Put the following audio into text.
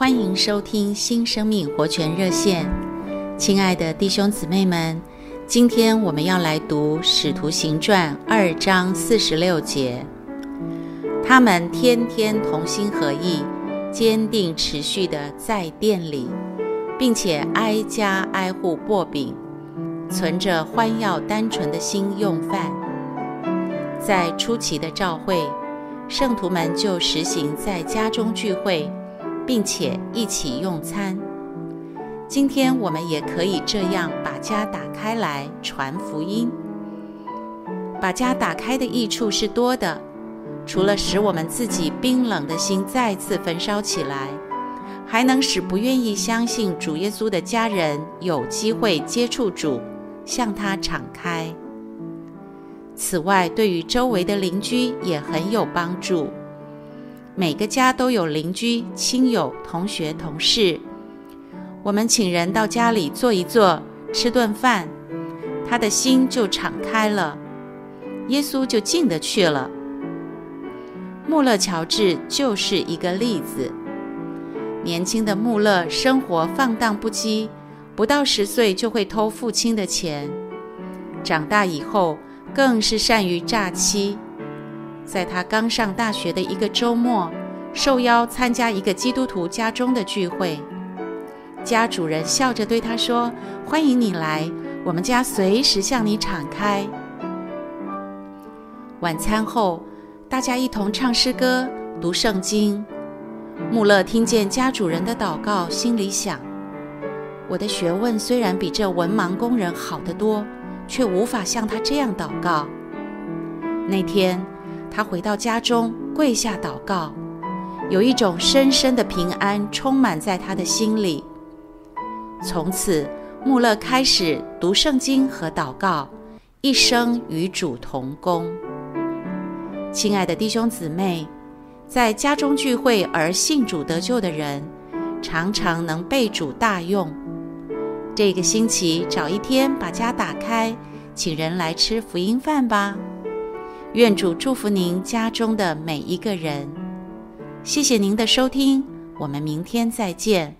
欢迎收听新生命活泉热线，亲爱的弟兄姊妹们，今天我们要来读《使徒行传》二章四十六节。他们天天同心合意，坚定持续的在店里，并且挨家挨户擘饼，存着欢要单纯的心用饭。在初期的教会，圣徒们就实行在家中聚会。并且一起用餐。今天我们也可以这样把家打开来传福音。把家打开的益处是多的，除了使我们自己冰冷的心再次焚烧起来，还能使不愿意相信主耶稣的家人有机会接触主，向他敞开。此外，对于周围的邻居也很有帮助。每个家都有邻居、亲友、同学、同事。我们请人到家里坐一坐，吃顿饭，他的心就敞开了，耶稣就进得去了。穆勒乔治就是一个例子。年轻的穆勒生活放荡不羁，不到十岁就会偷父亲的钱，长大以后更是善于诈欺。在他刚上大学的一个周末，受邀参加一个基督徒家中的聚会，家主人笑着对他说：“欢迎你来，我们家随时向你敞开。”晚餐后，大家一同唱诗歌、读圣经。穆勒听见家主人的祷告，心里想：“我的学问虽然比这文盲工人好得多，却无法像他这样祷告。”那天，他回到家中，跪下祷告，有一种深深的平安充满在他的心里。从此，穆勒开始读圣经和祷告，一生与主同工。亲爱的弟兄姊妹，在家中聚会而信主得救的人，常常能被主大用。这个星期找一天把家打开，请人来吃福音饭吧。愿主祝福您家中的每一个人。谢谢您的收听，我们明天再见。